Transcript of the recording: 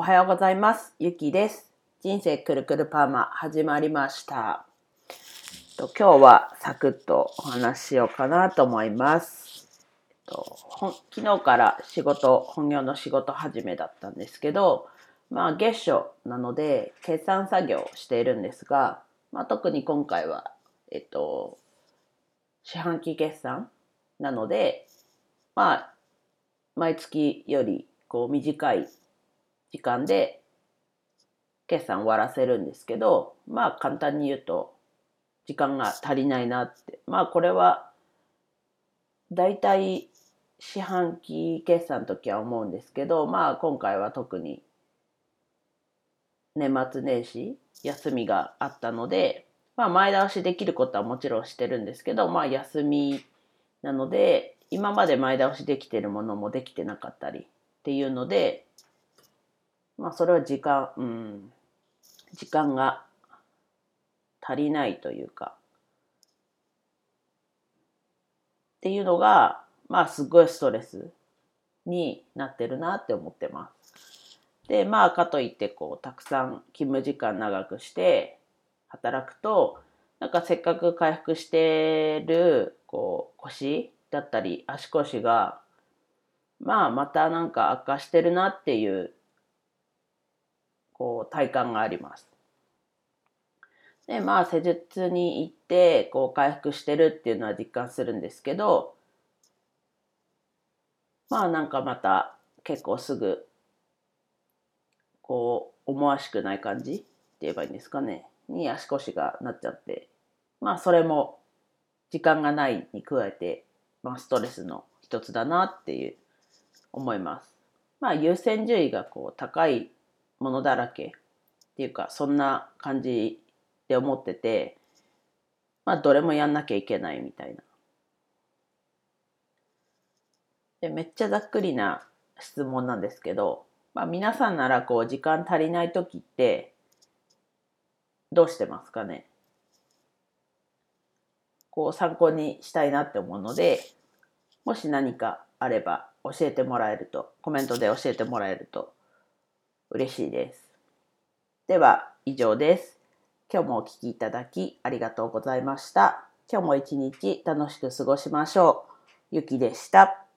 おはようございます。ゆきです。人生くるくるパーマ始まりました。今日はサクッとお話しようかなと思います。と昨日から仕事、本業の仕事始めだったんですけど、まあ月初なので決算作業をしているんですが、まあ、特に今回は、えっと、四半期決算なので、まあ、毎月よりこう短い時間で決算終わらせるんですけど、まあ簡単に言うと時間が足りないなって。まあこれは大体四半期決算の時は思うんですけど、まあ今回は特に年末年始休みがあったので、まあ前倒しできることはもちろんしてるんですけど、まあ休みなので、今まで前倒しできてるものもできてなかったりっていうので、まあそれは時間、うん、時間が足りないというか、っていうのが、まあすごいストレスになってるなって思ってます。で、まあかといってこう、たくさん勤務時間長くして働くと、なんかせっかく回復してるこう腰だったり足腰がまあまたなんか悪化してるなっていうこう体感があります。でまあ施術に行ってこう回復してるっていうのは実感するんですけどまあなんかまた結構すぐこう思わしくない感じって言えばいいんですかねに足腰がなっちゃってまあそれも時間がないに加えて、まあ、ストレスの一つだなっていう思います。まあ優先順位がこう高いものだらけっていうかそんな感じで思っててまあどれもやんなきゃいけないみたいな。でめっちゃざっくりな質問なんですけど、まあ、皆さんならこう時間足りない時ってどうしてますかね？こう参考にしたいなって思うのでもし何かあれば教えてもらえるとコメントで教えてもらえると嬉しいです。では以上です。今日もお聴きいただきありがとうございました。今日も一日楽しく過ごしましょう。ゆきでした。